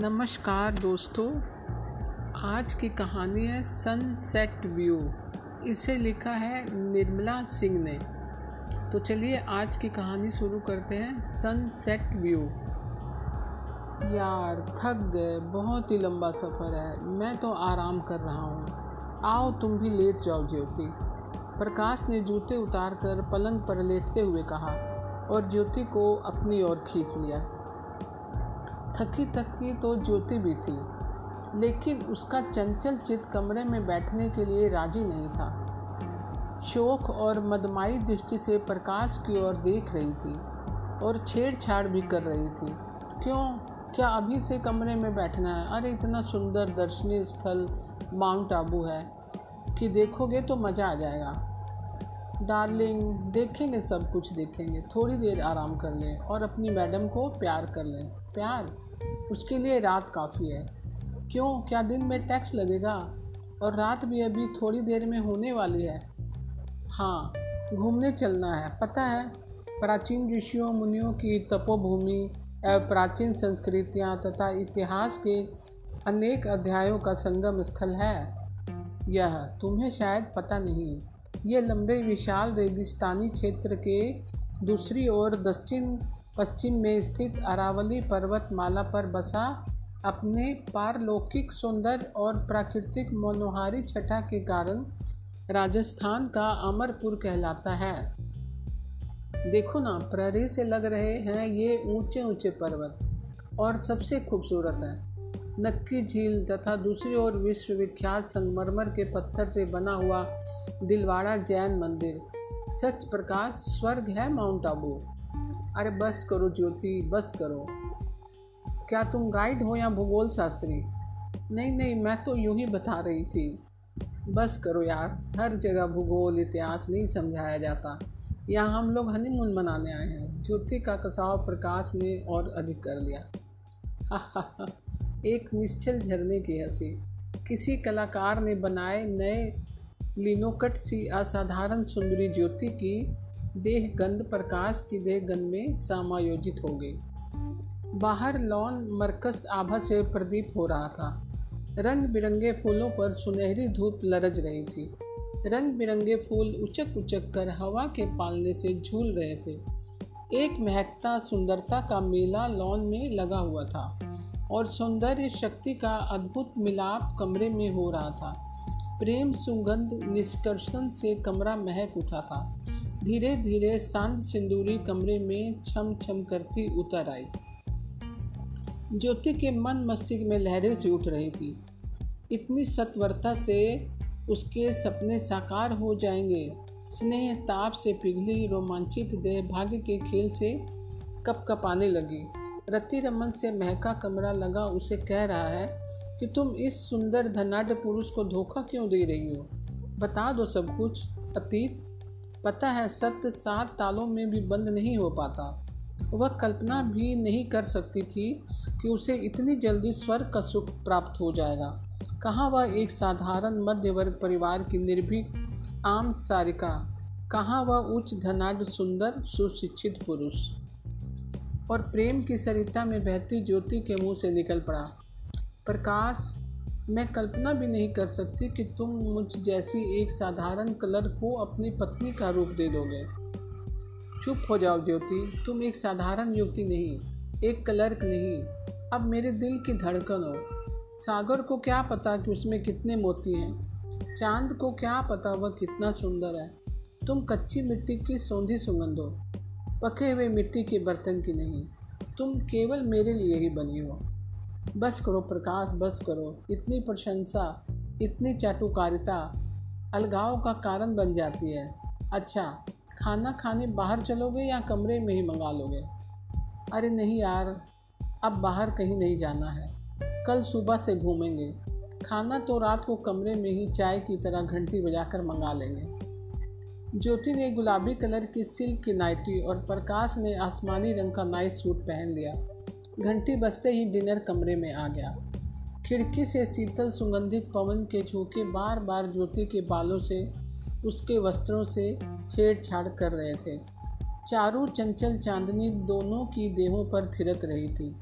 नमस्कार दोस्तों, आज की कहानी है सनसेट व्यू इसे लिखा है निर्मला सिंह ने। तो चलिए आज की कहानी शुरू करते हैं सनसेट व्यू यार, थक गए, बहुत ही लंबा सफ़र है। मैं तो आराम कर रहा हूँ। आओ, तुम भी लेट जाओ, ज्योति। प्रकाश ने जूते उतार कर पलंग पर लेटते हुए कहा और ज्योति को अपनी ओर खींच लिया। थकी थकी तो ज्योति भी थी, लेकिन उसका चंचल चित कमरे में बैठने के लिए राज़ी नहीं था। शोक और मदमाई दृष्टि से प्रकाश की ओर देख रही थी और छेड़छाड़ भी कर रही थी। क्यों? क्या अभी से कमरे में बैठना है? अरे, इतना सुंदर दर्शनीय स्थल, माउंट आबू है कि देखोगे तो मज़ा आ जाएगा। डार्लिंग, देखेंगे सब कुछ, देखेंगे। थोड़ी देर आराम कर लें और अपनी मैडम को प्यार कर लें। प्यार? उसके लिए रात काफ़ी है। क्यों? क्या दिन में टैक्स लगेगा? और रात भी अभी थोड़ी देर में होने वाली है। हाँ घूमने चलना है, पता है? प्राचीन ऋषियों, मुनियों की तपोभूमि प्राचीन संस्कृतियाँ तथा इतिहास के अनेक अध्यायों का संगम स्थल है। यह तुम्हें शायद पता नहीं। ये लंबे विशाल रेगिस्तानी क्षेत्र के दूसरी ओर दक्षिण पश्चिम में स्थित अरावली पर्वतमाला पर बसा अपने पारलौकिक सौंदर्य और प्राकृतिक मनोहारी छटा के कारण राजस्थान का अमरपुर कहलाता है। देखो ना, प्रहरी से लग रहे हैं ये ऊँचे ऊँचे पर्वत, और सबसे खूबसूरत है। नक्की झील तथा दूसरी ओर विश्वविख्यात संगमरमर के पत्थर से बना हुआ दिलवाड़ा जैन मंदिर। सच प्रकाश, स्वर्ग है माउंट आबू। अरे बस करो ज्योति, बस करो। क्या तुम गाइड हो या भूगोल शास्त्री नहीं नहीं, मैं तो यूँ ही बता रही थी। बस करो यार, हर जगह भूगोल, इतिहास नहीं समझाया जाता। यहाँ हम लोग हनीमून मनाने आए हैं। ज्योति का कसाव प्रकाश ने और अधिक कर लिया एक निश्चल झरने की हँसी। किसी कलाकार ने बनाए नए लिनोकट सी असाधारण सुंदरी ज्योति की देह गंध प्रकाश की देह गंध में समायोजित हो गई। बाहर लॉन मरकस आभा से प्रदीप हो रहा था। रंग बिरंगे फूलों पर सुनहरी धूप लरज रही थी। रंग बिरंगे फूल उचक उचक कर हवा के पालने से झूल रहे थे। एक महकता सुंदरता का मेला लॉन में लगा हुआ था और सौंदर्य शक्ति का अद्भुत मिलाप कमरे में हो रहा था। प्रेम सुगंध निष्कर्षण से कमरा महक उठा था। धीरे धीरे शांत सिंदूरी कमरे में छम छम करती उतर आई। ज्योति के मन मस्तिष्क में लहरें से उठ रही थी। इतनी सत्वरता से उसके सपने साकार हो जाएँगे। स्नेह, ताप से पिघली रोमांचित देह भाग्य के खेल से कप कप आने लगी। रति रमन से महका कमरा लगा उसे कह रहा है कि तुम इस सुंदर धनाढ़ पुरुष को धोखा क्यों दे रही हो? बता दो सब कुछ, अतीत। पता है, सत्य सात तालों में भी बंद नहीं हो पाता। वह कल्पना भी नहीं कर सकती थी कि उसे इतनी जल्दी स्वर्ग का सुख प्राप्त हो जाएगा। कहाँ वह एक साधारण मध्य वर्ग परिवार की निर्भीक आम सारिका, कहाँ वह उच्च धनाढ़ सुंदर सुशिक्षित पुरुष। और प्रेम की सरिता में बहती ज्योति के मुँह से निकल पड़ा। प्रकाश मैं कल्पना भी नहीं कर सकती कि तुम मुझ जैसी एक साधारण कलर को अपनी पत्नी का रूप दे दोगे। चुप हो जाओ ज्योति, तुम एक साधारण युवती नहीं, एक क्लर्क नहीं। अब मेरे दिल की धड़कन हो। सागर को क्या पता कि उसमें कितने मोती हैं? चाँद को क्या पता वह कितना सुंदर है? तुम कच्ची मिट्टी की सौंधी सुगंध हो। पके हुए मिट्टी के बर्तन की नहीं। तुम केवल मेरे लिए ही बनी हो। बस करो प्रकाश, बस करो। इतनी प्रशंसा, इतनी चाटुकारिता अलगाव का कारण बन जाती है। अच्छा खाना खाने बाहर चलोगे या कमरे में ही मंगा लोगे? अरे नहीं यार, अब बाहर कहीं नहीं जाना है। कल सुबह से घूमेंगे। खाना तो रात को कमरे में ही चाय की तरह घंटी बजाकर मंगा लेंगे। ज्योति ने गुलाबी कलर की सिल्क की नाइटी और प्रकाश ने आसमानी रंग का नाइट सूट पहन लिया। घंटी बजते ही डिनर कमरे में आ गया। खिड़की से शीतल सुगंधित पवन के झोंके बार बार ज्योति के बालों से, उसके वस्त्रों से छेड़छाड़ कर रहे थे। चारों चंचल चांदनी दोनों की देहों पर थिरक रही थी।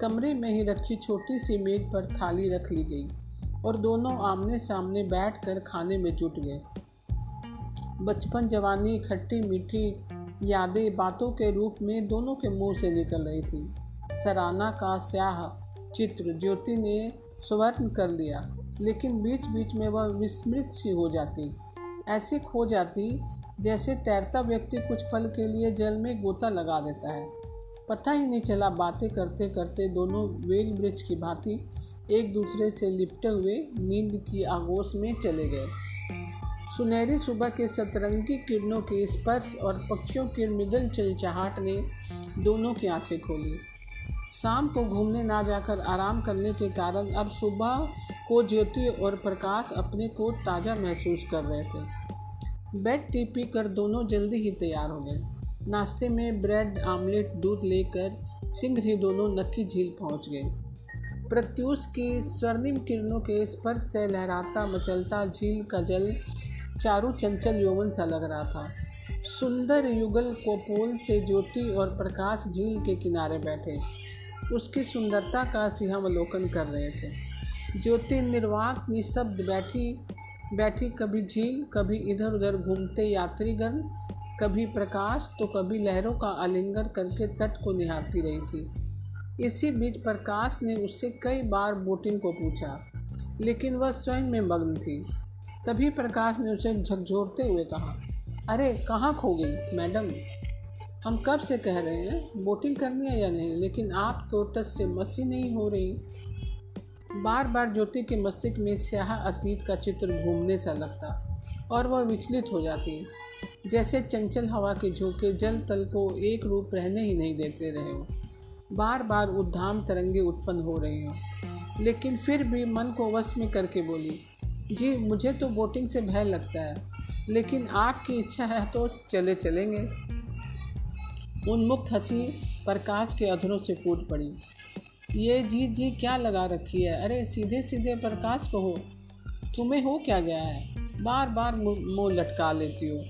कमरे में ही रखी छोटी सी मेज पर थाली रख ली गई और दोनों आमने सामने बैठकर खाने में जुट गए। बचपन जवानी खट्टी मीठी यादें बातों के रूप में दोनों के मुँह से निकल रही थी। सराना का स्याह चित्र ज्योति ने स्वर्ण कर लिया, लेकिन बीच बीच में वह विस्मृत सी हो जाती। ऐसे खो जाती जैसे तैरता व्यक्ति कुछ पल के लिए जल में गोता लगा देता है। पता ही नहीं चला बातें करते करते दोनों वेल ब्रिज की भांति एक दूसरे से लिपटे हुए नींद की आगोश में चले गए। सुनहरी सुबह के सतरंगी किरणों के स्पर्श और पक्षियों की मृदल चलचहाट ने दोनों की आँखें खोली। शाम को घूमने ना जाकर आराम करने के कारण अब सुबह को ज्योति और प्रकाश अपने को ताज़ा महसूस कर रहे थे। बेड टी पी कर दोनों जल्दी ही तैयार हो गए। नाश्ते में ब्रेड, आमलेट, दूध लेकर सिंह ही दोनों नक्की झील पहुँच गए। प्रत्युष की स्वर्णिम किरणों के स्पर्श से लहराता, मचलता झील का जल चारू चंचल यौवन सा लग रहा था। सुंदर युगल कोपोल से ज्योति और प्रकाश झील के किनारे बैठे। उसकी सुंदरता का सिंहावलोकन कर रहे थे। ज्योति निर्वाक निशब्द बैठी बैठी कभी झील, कभी इधर उधर घूमते यात्रीगण, कभी प्रकाश तो कभी लहरों का आलिंगन करके तट को निहारती रही थी। इसी बीच प्रकाश ने उससे कई बार बोटिंग को पूछा, लेकिन वह स्वयं में मग्न थी। तभी प्रकाश ने उसे झकझोरते हुए कहा, अरे, कहाँ खो गई, मैडम? हम कब से कह रहे हैं, बोटिंग करनी है या नहीं? लेकिन आप तो टस से मसी नहीं हो रही। बार बार ज्योति के मस्तिष्क में स्याह अतीत का चित्र घूमने सा लगता और वह विचलित हो जाती। जैसे चंचल हवा के झोंके जल तल को एक रूप रहने ही नहीं देते रहे हो। बार बार उद्धाम तरंगे उत्पन्न हो रही हो। लेकिन फिर भी मन को वश में करके बोली, जी, मुझे तो बोटिंग से भय लगता है, लेकिन आपकी इच्छा है तो चले चलेंगे। उन्मुक्त हँसी प्रकाश के अधरों से फूट पड़ी। ये जी जी क्या लगा रखी है? अरे सीधे सीधे प्रकाश कहो तुम्हें हो क्या गया है? बार बार मुँह लटका लेती हो।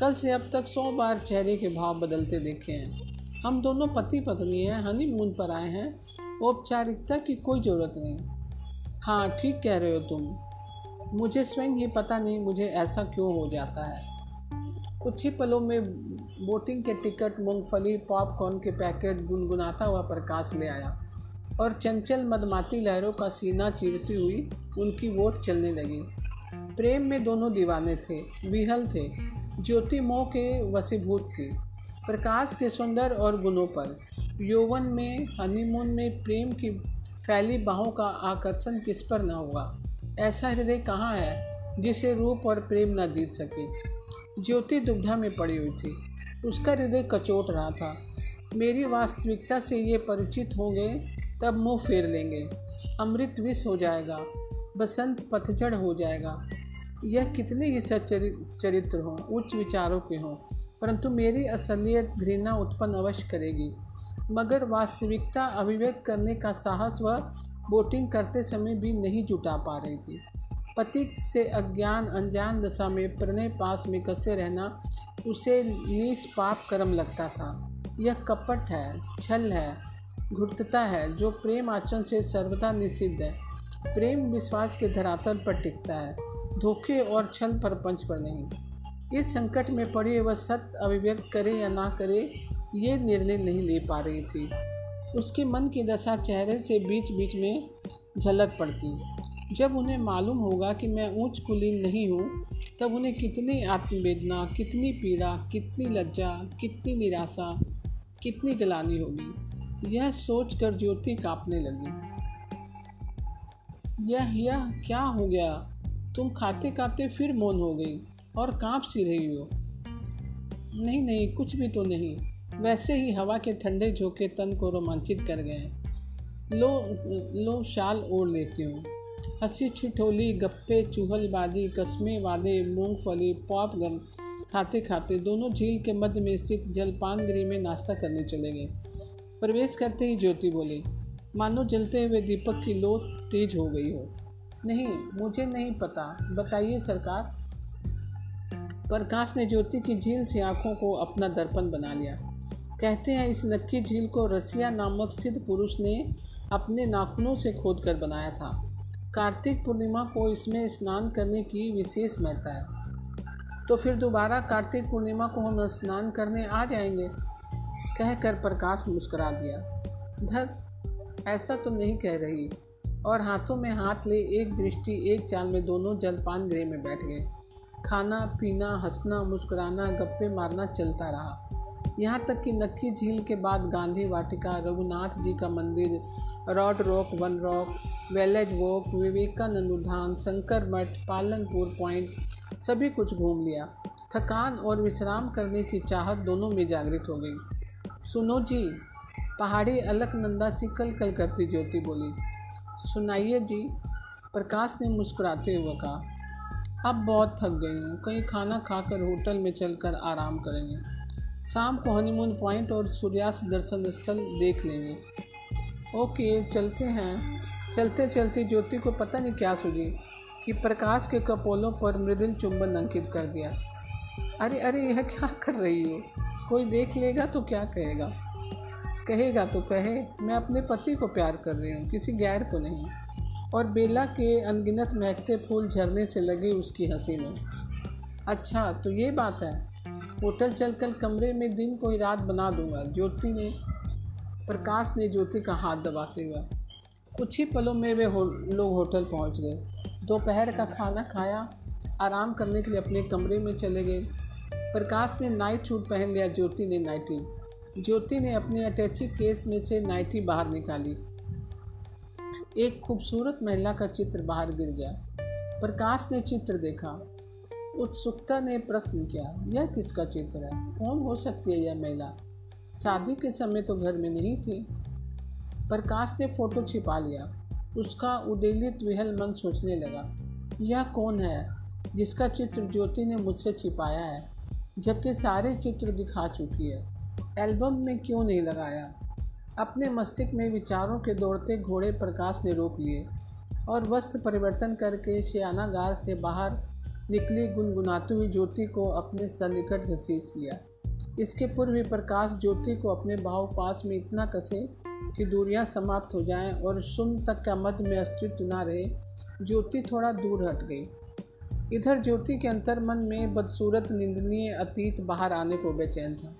कल से अब तक सौ बार चेहरे के भाव बदलते देखे हैं। हम दोनों पति पत्नी हैं हनीमून पर आए हैं। औपचारिकता की कोई ज़रूरत नहीं। हाँ ठीक कह रहे हो तुम। मुझे स्वयं ही पता नहीं, मुझे ऐसा क्यों हो जाता है? कुछ ही पलों में बोटिंग के टिकट मूंगफली, पॉपकॉर्न के पैकेट गुनगुनाता हुआ प्रकाश ले आया और चंचल मदमाती लहरों का सीना चीरती हुई उनकी वोट चलने लगी। प्रेम में दोनों दीवाने थे, विहल थे, ज्योति मोह के वसीभूत थी। प्रकाश के सुंदर और गुणों पर, यौवन में हनीमून में प्रेम की फैली बाहों का आकर्षण किस पर न हुआ। ऐसा हृदय कहाँ है जिसे रूप और प्रेम न जीत सके? ज्योति दुविधा में पड़ी हुई थी। उसका हृदय कचोट रहा था। मेरी वास्तविकता से ये परिचित होंगे तब मुँह फेर लेंगे। अमृत विष हो जाएगा, बसंत पतझड़ हो जाएगा। यह कितने ही चरित्र हों, उच्च विचारों के हों, परंतु मेरी असलियत घृणा उत्पन्न अवश्य करेगी। मगर वास्तविकता अभिव्यक्त करने का साहस वह बोटिंग करते समय भी नहीं जुटा पा रही थी। पति से अज्ञान, अनजान दशा में प्रणय पास में कसे रहना, उसे नीच पाप कर्म लगता था। यह कपट है, छल है, घुटता है, जो प्रेम आचरण से सर्वदा निषिद्ध है। प्रेम विश्वास के धरातल पर टिकता है, धोखे और छल पर पंच पर नहीं। इस संकट में पड़े वह सत्य अभिव्यक्त करे या ना करे, ये निर्णय नहीं ले पा रही थी। उसके मन की दशा चेहरे से बीच बीच में झलक पड़ती। जब उन्हें मालूम होगा कि मैं ऊंच कुलीन नहीं हूँ, तब उन्हें कितनी आत्मवेदना, कितनी पीड़ा, कितनी लज्जा, कितनी निराशा, कितनी गलानी होगी। यह सोचकर ज्योति कांपने लगी। यह यह क्या हो गया? तुम खाते खाते फिर मौन हो गई और काँप सी रही हो। नहीं नहीं, कुछ भी तो नहीं। वैसे ही हवा के ठंडे झोंके तन को रोमांचित कर गए। लो लो, शाल ओढ़ लेती हूँ। हँसी छिठोली गप्पे, चूहलबाजी, कस्मे वादे, मूंगफली पॉपगन खाते खाते दोनों झील के मध्य में स्थित जलपान गृह में नाश्ता करने चले गए। प्रवेश करते ही ज्योति बोली, मानो जलते हुए दीपक की लो तेज हो गई हो। नहीं, मुझे नहीं पता। बताइए सरकार। प्रकाश ने ज्योति की झील से आँखों को अपना दर्पण बना लिया। कहते हैं इस नक्की झील को रसिया नामक सिद्ध पुरुष ने अपने नाखूनों से खोद कर बनाया था। कार्तिक पूर्णिमा को इसमें स्नान करने की विशेष महत्ता है। तो फिर दोबारा कार्तिक पूर्णिमा को हम स्नान करने आ जाएँगे, कहकर प्रकाश मुस्करा दिया। धर, ऐसा तो नहीं कह रही। और हाथों में हाथ ले एक दृष्टि एक चाल में दोनों जलपान गृह में बैठ गए। खाना, पीना, हंसना, मुस्कुराना, गप्पे मारना चलता रहा। यहाँ तक कि नक्की झील के बाद गांधी वाटिका, रघुनाथ जी का मंदिर, rod rock, one rock, village walk, Vivekananda उद्यान, शंकर मठ, पालनपुर पॉइंट, सभी कुछ घूम लिया। थकान और विश्राम करने की चाहत दोनों में जागृत हो गई। सुनो जी, पहाड़ी अलकनंदा सी कल कल करती ज्योति बोली। सुनाइए जी, प्रकाश ने मुस्कुराते हुए कहा, अब बहुत थक गई हूँ, कहीं खाना खाकर होटल में चलकर आराम करेंगे। शाम को हनीमून पॉइंट और सूर्यास्त दर्शन स्थल देख लेंगे। ओके, चलते हैं। चलते चलते ज्योति को पता नहीं क्या सूझी कि प्रकाश के कपोलों पर मृदुल चुंबन अंकित कर दिया। अरे अरे, यह क्या कर रही हो? कोई देख लेगा तो क्या कहेगा? कहेगा तो कहे, मैं अपने पति को प्यार कर रही हूँ, किसी गैर को नहीं। और बेला के अनगिनत महकते फूल झरने से लगे उसकी हँसी में। अच्छा तो ये बात है। होटल चलकर कमरे में दिन कोई रात बना दूँगा। ज्योति ने प्रकाश ने ज्योति का हाथ दबाते हुए कुछ ही पलों में वे हो, लोग होटल पहुँच गए। दोपहर का खाना खाया आराम करने के लिए अपने कमरे में चले गए। प्रकाश ने नाइट सूट पहन लिया ज्योति ने नाइटी। ज्योति ने अपने अटैची केस में से नाइटी बाहर निकाली। एक खूबसूरत महिला का चित्र बाहर गिर गया। प्रकाश ने चित्र देखा। उत्सुकता ने प्रश्न किया, यह किसका चित्र है? कौन हो सकती है यह महिला? शादी के समय तो घर में नहीं थी। प्रकाश ने फ़ोटो छिपा लिया। उसका उदेलित विहल मन सोचने लगा, यह कौन है जिसका चित्र ज्योति ने मुझसे छिपाया है, जबकि सारे चित्र दिखा चुकी है? एल्बम में क्यों नहीं लगाया? अपने मस्तिष्क में विचारों के दौड़ते घोड़े प्रकाश ने रोक लिए और वस्त्र परिवर्तन करके श्यानागार से बाहर निकली गुनगुनाती हुई ज्योति को अपने सन्निकट घसीस लिया। इसके पूर्व ही प्रकाश ज्योति को अपने भाव पास में इतना कसे कि दूरियाँ समाप्त हो जाएँ और सुम तक का मध्य में अस्तित्व ना रहे, ज्योति थोड़ा दूर हट गई। इधर ज्योति के अंतर मन में बदसूरत निंदनीय अतीत बाहर आने को बेचैन था।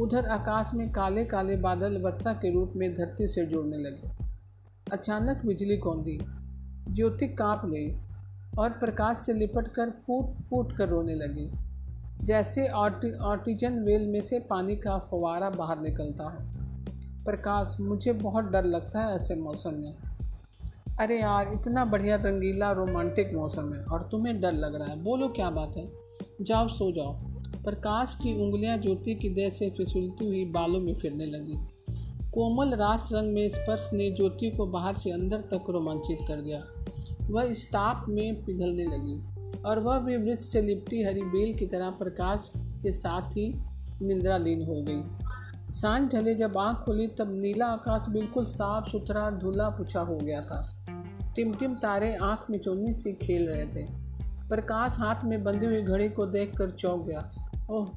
उधर आकाश में काले काले बादल वर्षा के रूप में धरती से जुड़ने लगे। अचानक बिजली कौंधी ज्योति काँप गई। और प्रकाश से लिपट कर फूट फूट कर रोने लगी। जैसे ऑर्टिजन वेल में से पानी का फवारा बाहर निकलता हो। प्रकाश, मुझे बहुत डर लगता है ऐसे मौसम में। अरे यार, इतना बढ़िया रंगीला रोमांटिक मौसम है और तुम्हें डर लग रहा है। बोलो क्या बात है? जाओ, सो जाओ। प्रकाश की उंगलियाँ ज्योति की देह से फिसलती हुई बालों में फिरने लगी। कोमल रास रंग में स्पर्श ने ज्योति को बाहर से अंदर तक रोमांचित कर दिया। वह इस ताप में पिघलने लगी और वह भी वृक्ष से लिपटी हरी बेल की तरह प्रकाश के साथ ही निंद्रालीन हो गई। साँझ ढले जब आँख खुली, तब नीला आकाश बिल्कुल साफ़ सुथरा, धुला पुछा हो गया था। टिमटिम तारे आँख में चोनी से खेल रहे थे। प्रकाश हाथ में बंधी हुई घड़ी को देखकर चौंक गया। ओह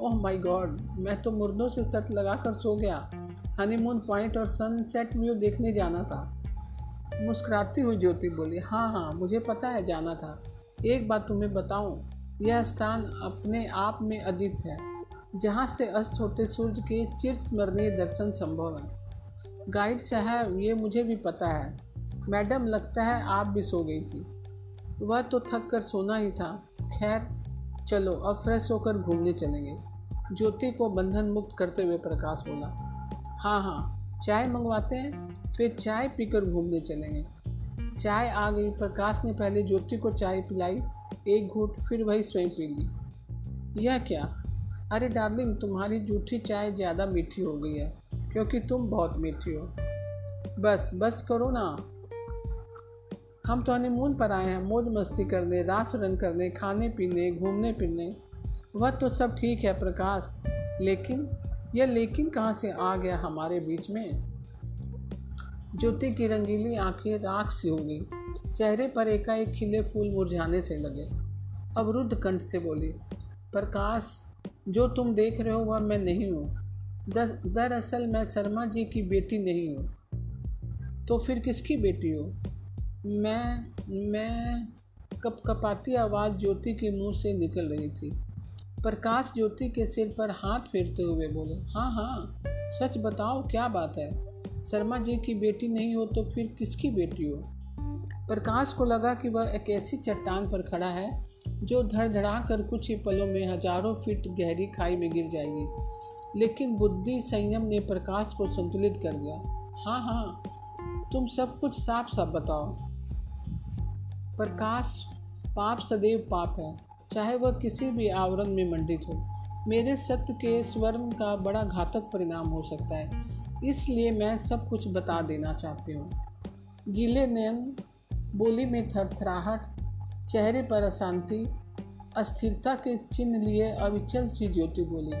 ओह माय गॉड, मैं तो मुर्दों से शर्त लगाकर सो गया। हनीमून पॉइंट और सनसेट व्यू देखने जाना था। मुस्कुराती हुई ज्योति बोली हाँ हाँ मुझे पता है, जाना था। एक बात तुम्हें बताऊँ, यह स्थान अपने आप में अद्वित है, जहाँ से अस्त होते सूर्य के चिर स्मरणीय दर्शन संभव है। गाइड साहब, ये मुझे भी पता है। मैडम, लगता है आप भी सो गई थी। वह तो थक कर सोना ही था। खैर, चलो, अब फ्रेश होकर घूमने चलेंगे ज्योति को बंधन मुक्त करते हुए प्रकाश बोला हाँ हाँ चाय मंगवाते हैं? फिर चाय पीकर घूमने चलेंगे चाय आ गई। प्रकाश ने पहले ज्योति को चाय पिलाई, एक घूट फिर वही स्वयं पी ली। यह क्या? अरे डार्लिंग, तुम्हारी जूठी चाय ज़्यादा मीठी हो गई है, क्योंकि तुम बहुत मीठी हो। बस बस करो ना। हम तो हनीमून पर आए हैं, मौज मस्ती करने, रास रंग करने, खाने पीने, घूमने फिरने। वह तो सब ठीक है प्रकाश, लेकिन, यह लेकिन कहाँ से आ गया हमारे बीच में? ज्योति की रंगीली आँखें राख सी हो गई। चेहरे पर एकाएक खिले फूल मुरझाने से लगे। अवरुद्ध कंठ से बोली, प्रकाश, जो तुम देख रहे हो वह मैं नहीं हूँ। दरअसल मैं शर्मा जी की बेटी नहीं हूँ। तो फिर किसकी बेटी हो? मैं मैं कपकपाती आवाज़ ज्योति के मुँह से निकल रही थी। प्रकाश ज्योति के सिर पर हाथ फेरते हुए बोले हाँ हाँ सच बताओ क्या बात है? शर्मा जी की बेटी नहीं हो तो फिर किसकी बेटी हो? प्रकाश को लगा कि वह एक ऐसी चट्टान पर खड़ा है, जो धड़धड़ा कर कुछ ही पलों में हज़ारों फीट गहरी खाई में गिर जाएगी। लेकिन बुद्धि संयम ने प्रकाश को संतुलित कर दिया हाँ हाँ तुम सब कुछ साफ़ साफ़ बताओ। प्रकाश पाप सदैव पाप है, चाहे वह किसी भी आवरण में मंडित हो। मेरे सत्य के स्वर्ण का बड़ा घातक परिणाम हो सकता है। इसलिए मैं सब कुछ बता देना चाहती हूँ। गीले नयन, बोली में थरथराहट, चेहरे पर अशांति, अस्थिरता के चिन्ह लिए अविचल सी ज्योति बोली।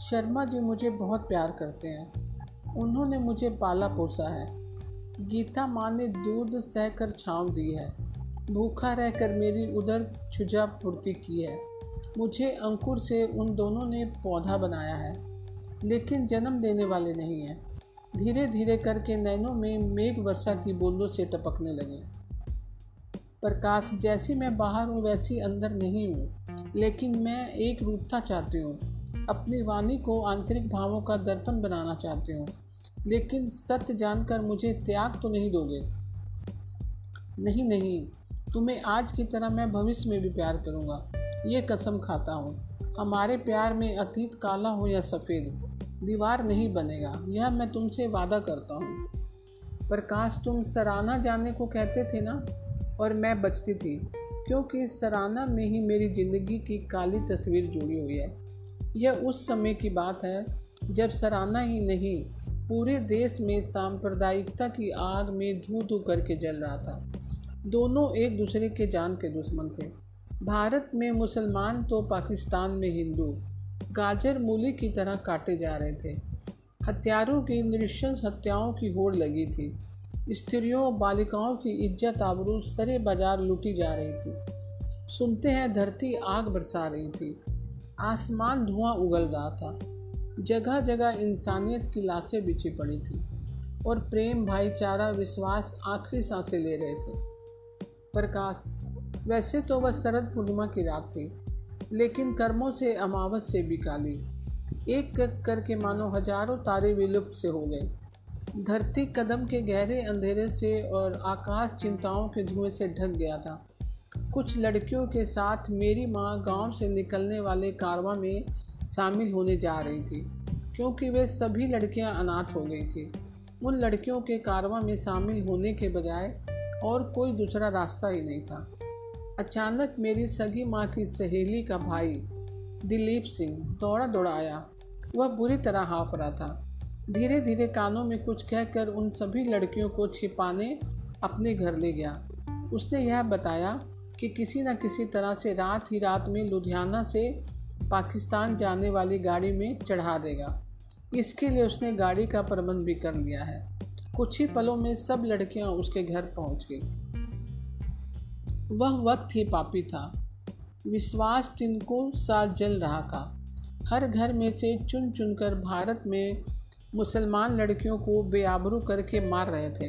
शर्मा जी मुझे बहुत प्यार करते हैं। उन्होंने मुझे पाला पोसा है। गीता माँ ने दूध सहकर छाँव दी है। भूखा रहकर मेरी उधर छुजा पूर्ति की है। मुझे अंकुर से उन दोनों ने पौधा बनाया है, लेकिन जन्म देने वाले नहीं हैं। धीरे धीरे करके नैनों में मेघ वर्षा की बूंदों से टपकने लगे। प्रकाश, जैसी मैं बाहर हूँ, वैसी अंदर नहीं हूँ, लेकिन मैं एक रूपता चाहती हूँ। अपनी वाणी को आंतरिक भावों का दर्पण बनाना चाहती हूँ, लेकिन सत्य जानकर मुझे त्याग तो नहीं दोगे। नहीं नहीं, तुम्हें आज की तरह मैं भविष्य में भी प्यार करूँगा। ये कसम खाता हूँ। हमारे प्यार में अतीत काला हो या सफ़ेद, दीवार नहीं बनेगा। यह मैं तुमसे वादा करता हूँ। प्रकाश तुम सराहना जाने को कहते थे ना? और मैं बचती थी, क्योंकि सराना में ही मेरी ज़िंदगी की काली तस्वीर जुड़ी हुई है। यह उस समय की बात है, जब सराना ही नहीं, पूरे देश में सांप्रदायिकता की आग में धू धू करके जल रहा था। दोनों एक दूसरे के जान के दुश्मन थे। भारत में मुसलमान तो पाकिस्तान में हिंदू। गाजर मूली की तरह काटे जा रहे थे। हत्यारों की नृशंस हत्याओं की होड़ लगी थी। स्त्रियों बालिकाओं की इज़्ज़त आबरू सरे बाज़ार लूटी जा रही थी। सुनते हैं धरती आग बरसा रही थी। आसमान धुआँ उगल रहा था। जगह जगह इंसानियत की लाशें बिछी पड़ी थी और प्रेम, भाईचारा, विश्वास आखिरी साँसें ले रहे थे। प्रकाश वैसे तो वह शरद पूर्णिमा की रात थी, लेकिन कर्मों से, अमावस से भी काली। एक एक करके मानो हज़ारों तारे विलुप्त से हो गए। धरती कदम के गहरे अंधेरे से और आकाश चिंताओं के धुएँ से ढक गया था। कुछ लड़कियों के साथ मेरी माँ गाँव से निकलने वाले कारवा में शामिल होने जा रही थी, क्योंकि वे सभी लड़कियाँ अनाथ हो गई थी। उन लड़कियों के कारवा में शामिल होने के बजाय और कोई दूसरा रास्ता ही नहीं था। अचानक मेरी सगी माँ की सहेली का भाई दिलीप सिंह दौड़ा दौड़ा आया वह बुरी तरह हाँफ रहा था। धीरे धीरे कानों में कुछ कहकर उन सभी लड़कियों को छिपाने अपने घर ले गया। उसने यह बताया कि किसी न किसी तरह से रात ही रात में लुधियाना से पाकिस्तान जाने वाली गाड़ी में चढ़ा देगा। इसके लिए उसने गाड़ी का प्रबंध भी कर लिया है। कुछ ही पलों में सब लड़कियाँ उसके घर पहुँच गई। वह वक्त ही पापी था। विश्वास तिनको साथ जल रहा था। हर घर में से चुन चुनकर भारत में मुसलमान लड़कियों को बेआबरू करके मार रहे थे।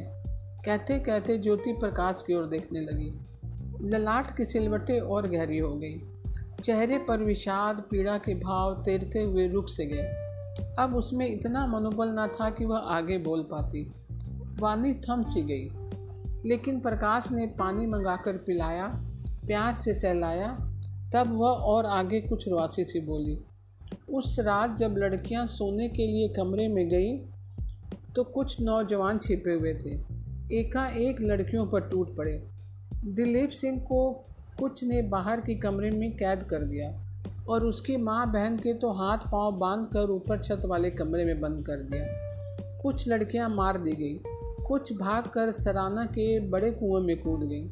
कहते कहते ज्योति प्रकाश की ओर देखने लगी। ललाट की सिलवटें और गहरी हो गई। चेहरे पर विषाद, पीड़ा के भाव तैरते हुए रुक से गए। अब उसमें इतना मनोबल न था कि वह आगे बोल पाती। वानी थम सी गई। लेकिन प्रकाश ने पानी मंगाकर पिलाया, प्यार से सहलाया। तब वह और आगे कुछ रुआसी सी बोली, उस रात जब लड़कियाँ सोने के लिए कमरे में गई तो कुछ नौजवान छिपे हुए थे। एकाएक लड़कियों पर टूट पड़े। दिलीप सिंह को कुछ ने बाहर के कमरे में कैद कर दिया और उसकी माँ बहन के तो हाथ पाँव बाँध कर ऊपर छत वाले कमरे में बंद कर दिया। कुछ लड़कियाँ मार दी गई। कुछ भाग कर सराना के बड़े कुएँ में कूद गई।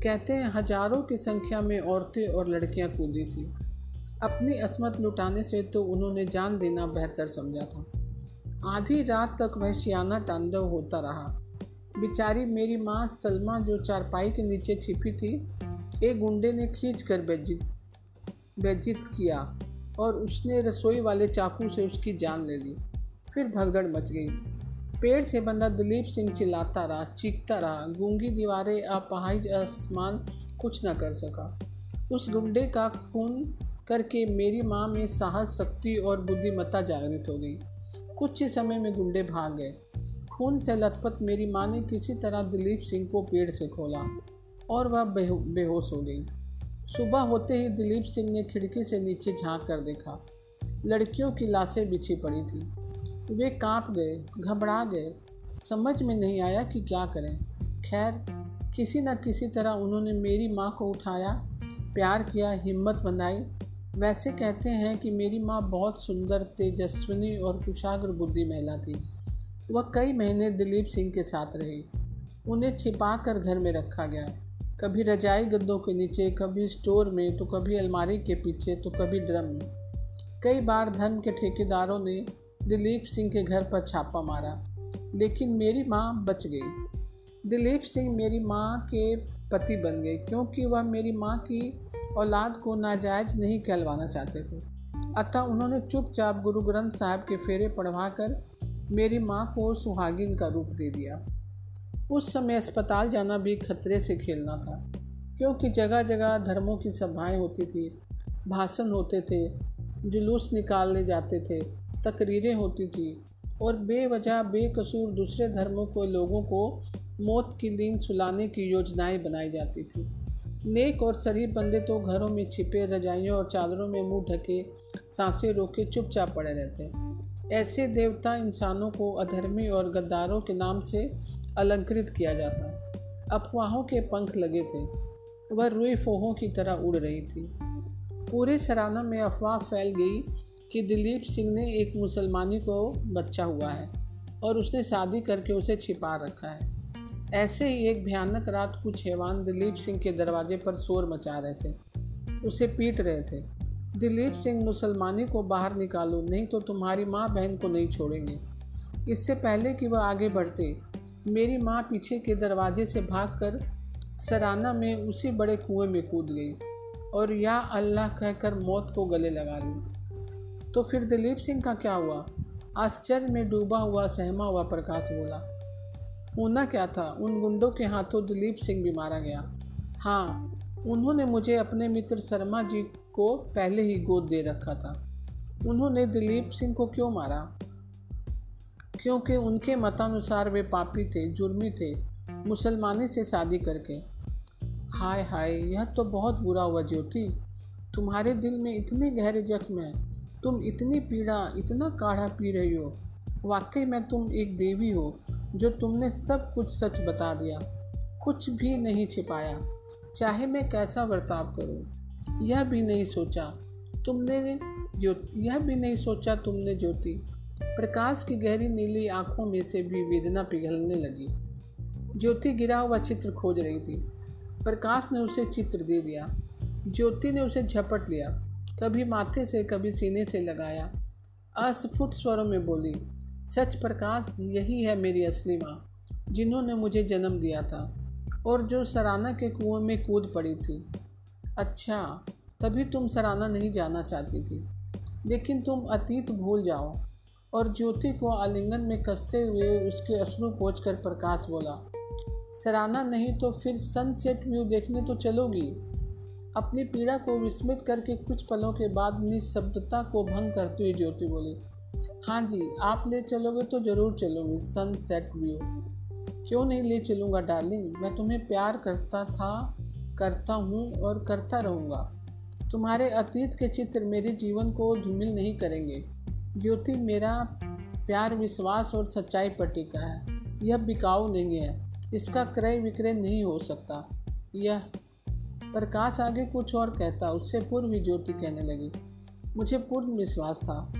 कहते हैं, हज़ारों की संख्या में औरतें और लड़कियाँ कूदी थी। अपनी असमत लुटाने से तो उन्होंने जान देना बेहतर समझा था। आधी रात तक वह शियाना तांडव होता रहा। बेचारी मेरी माँ सलमा जो चारपाई के नीचे छिपी थी, एक गुंडे ने खींच कर बेजित बेजित किया और उसने रसोई वाले चाकू से उसकी जान ले ली। फिर भगदड़ मच गई। पेड़ से बंधा दिलीप सिंह चिल्लाता रहा, चीखता रहा। गूँगी दीवारें अपाहिज आसमान कुछ न कर सका। उस गुंडे का खून करके मेरी माँ में साहस, शक्ति और बुद्धिमत्ता जागृत हो गई। कुछ ही समय में गुंडे भाग गए। खून से लथपथ मेरी माँ ने किसी तरह दिलीप सिंह को पेड़ से खोला और वह बेहोश हो गई। सुबह होते ही दिलीप सिंह ने खिड़की से नीचे झाँक कर देखा। लड़कियों की लाशें बिछी पड़ी थी। वे काँप गए, घबरा गए। समझ में नहीं आया कि क्या करें। खैर, किसी न किसी तरह उन्होंने मेरी माँ को उठाया, प्यार किया, हिम्मत बनाई। वैसे कहते हैं कि मेरी माँ बहुत सुंदर, तेजस्विनी और कुशाग्र बुद्धि महिला थी। वह कई महीने दिलीप सिंह के साथ रही। उन्हें छिपा कर घर में रखा गया। कभी रजाई गद्दों के नीचे, कभी स्टोर में तो कभी अलमारी के पीछे तो कभी ड्रम में। कई बार धर्म के ठेकेदारों ने दिलीप सिंह के घर पर छापा मारा, लेकिन मेरी माँ बच गई। दिलीप सिंह मेरी माँ के पति बन गए, क्योंकि वह मेरी माँ की औलाद को नाजायज नहीं कहलवाना चाहते थे। अतः उन्होंने चुपचाप गुरु ग्रंथ साहब के फेरे पढ़वा कर मेरी माँ को सुहागिन का रूप दे दिया। उस समय अस्पताल जाना भी खतरे से खेलना था, क्योंकि जगह जगह धर्मों की सभाएँ होती थी, भाषण होते थे, जुलूस निकाले जाते थे तकरीरें होती थी और बेवजह बेकसूर दूसरे धर्मों के लोगों को मौत की नींद सुलाने की योजनाएँ बनाई जाती थी। नेक और शरीफ बंदे तो घरों में छिपे रजाइयों और चादरों में मुँह ढके साँसें रोके चुपचाप पड़े रहते। ऐसे देवता इंसानों को अधर्मी और गद्दारों के नाम से अलंकृत किया जाता। अफवाहों के पंख लगे थे, वह रुई फोहों की तरह उड़ रही थी। पूरे सराना में अफवाह फैल गई कि दिलीप सिंह ने एक मुसलमानी को बच्चा हुआ है और उसने शादी करके उसे छिपा रखा है। ऐसे ही एक भयानक रात कुछ हैवान दिलीप सिंह के दरवाजे पर शोर मचा रहे थे। उसे पीट रहे थे। दिलीप सिंह मुसलमानी को बाहर निकालो, नहीं तो तुम्हारी माँ बहन को नहीं छोड़ेंगे। इससे पहले कि वह आगे बढ़ते, मेरी माँ पीछे के दरवाजे से भागकर सराना में उसी बड़े कुएँ में कूद गई और या अल्लाह कहकर मौत को गले लगा ली। तो फिर दिलीप सिंह का क्या हुआ? आश्चर्य में डूबा हुआ, सहमा हुआ प्रकाश बोला होना क्या था? उन गुंडों के हाथों दिलीप सिंह भी मारा गया। हाँ उन्होंने मुझे अपने मित्र शर्मा जी को पहले ही गोद दे रखा था। उन्होंने दिलीप सिंह को क्यों मारा? क्योंकि उनके मतानुसार वे पापी थे, जुर्मी थे, मुसलमानी से शादी करके। हाय हाय, यह तो बहुत बुरा हुआ ज्योति। तुम्हारे दिल में इतने गहरे जख्म हैं। तुम इतनी पीड़ा, इतना काढ़ा पी रही हो। वाकई में तुम एक देवी हो, जो तुमने सब कुछ सच बता दिया, कुछ भी नहीं छिपाया। चाहे मैं कैसा बर्ताव करूँ, यह भी नहीं सोचा तुमने जो यह भी नहीं सोचा तुमने ज्योति। प्रकाश की गहरी नीली आँखों में से भी वेदना पिघलने लगी। ज्योति गिरा हुआ चित्र खोज रही थी। प्रकाश ने उसे चित्र दे दिया। ज्योति ने उसे झपट लिया। कभी माथे से, कभी सीने से लगाया। अस्फुट स्वरों में बोली, सच प्रकाश, यही है मेरी असली माँ, जिन्होंने मुझे जन्म दिया था और जो सराना के कुएँ में कूद पड़ी थी। अच्छा तभी तुम सराना नहीं जाना चाहती थी, लेकिन तुम अतीत भूल जाओ। और ज्योति को आलिंगन में कसते हुए उसके अश्रु पहुँच कर प्रकाश बोला सराना नहीं तो फिर सनसेट व्यू देखने तो चलोगी? अपनी पीड़ा को विस्मित करके कुछ पलों के बाद निशब्दता को भंग करते हुए ज्योति बोली हाँ जी, आप ले चलोगे तो ज़रूर चलूँगी सनसेट व्यू क्यों नहीं ले चलूँगा डार्लिंग मैं तुम्हें प्यार करता था, करता हूँ और करता रहूँगा। तुम्हारे अतीत के चित्र मेरे जीवन को धूमिल नहीं करेंगे। ज्योति मेरा प्यार, विश्वास और सच्चाई पर टिका है। यह बिकाऊ नहीं है, इसका क्रय विक्रय नहीं हो सकता। यह प्रकाश आगे कुछ और कहता, उससे पूर्व ज्योति कहने लगी, मुझे पूर्ण विश्वास था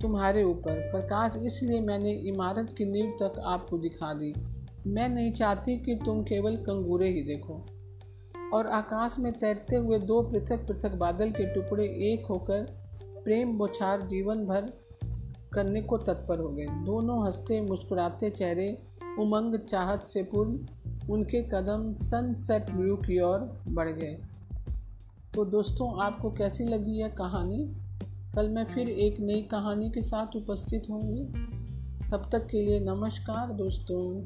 तुम्हारे ऊपर। प्रकाश, इसलिए मैंने इमारत की नींव तक आपको दिखा दी। मैं नहीं चाहती कि तुम केवल कंगूरे ही देखो। और आकाश में तैरते हुए दो पृथक पृथक बादल के टुकड़े एक होकर प्रेम बोछार जीवन भर करने को तत्पर हो गए। दोनों हँसते, मुस्कुराते चेहरे, उमंग, चाहत से पूर्ण उनके कदम सनसेट व्यू की ओर बढ़ गए। तो दोस्तों, आपको कैसी लगी यह कहानी? कल मैं फिर एक नई कहानी के साथ उपस्थित होंगी। तब तक के लिए नमस्कार दोस्तों।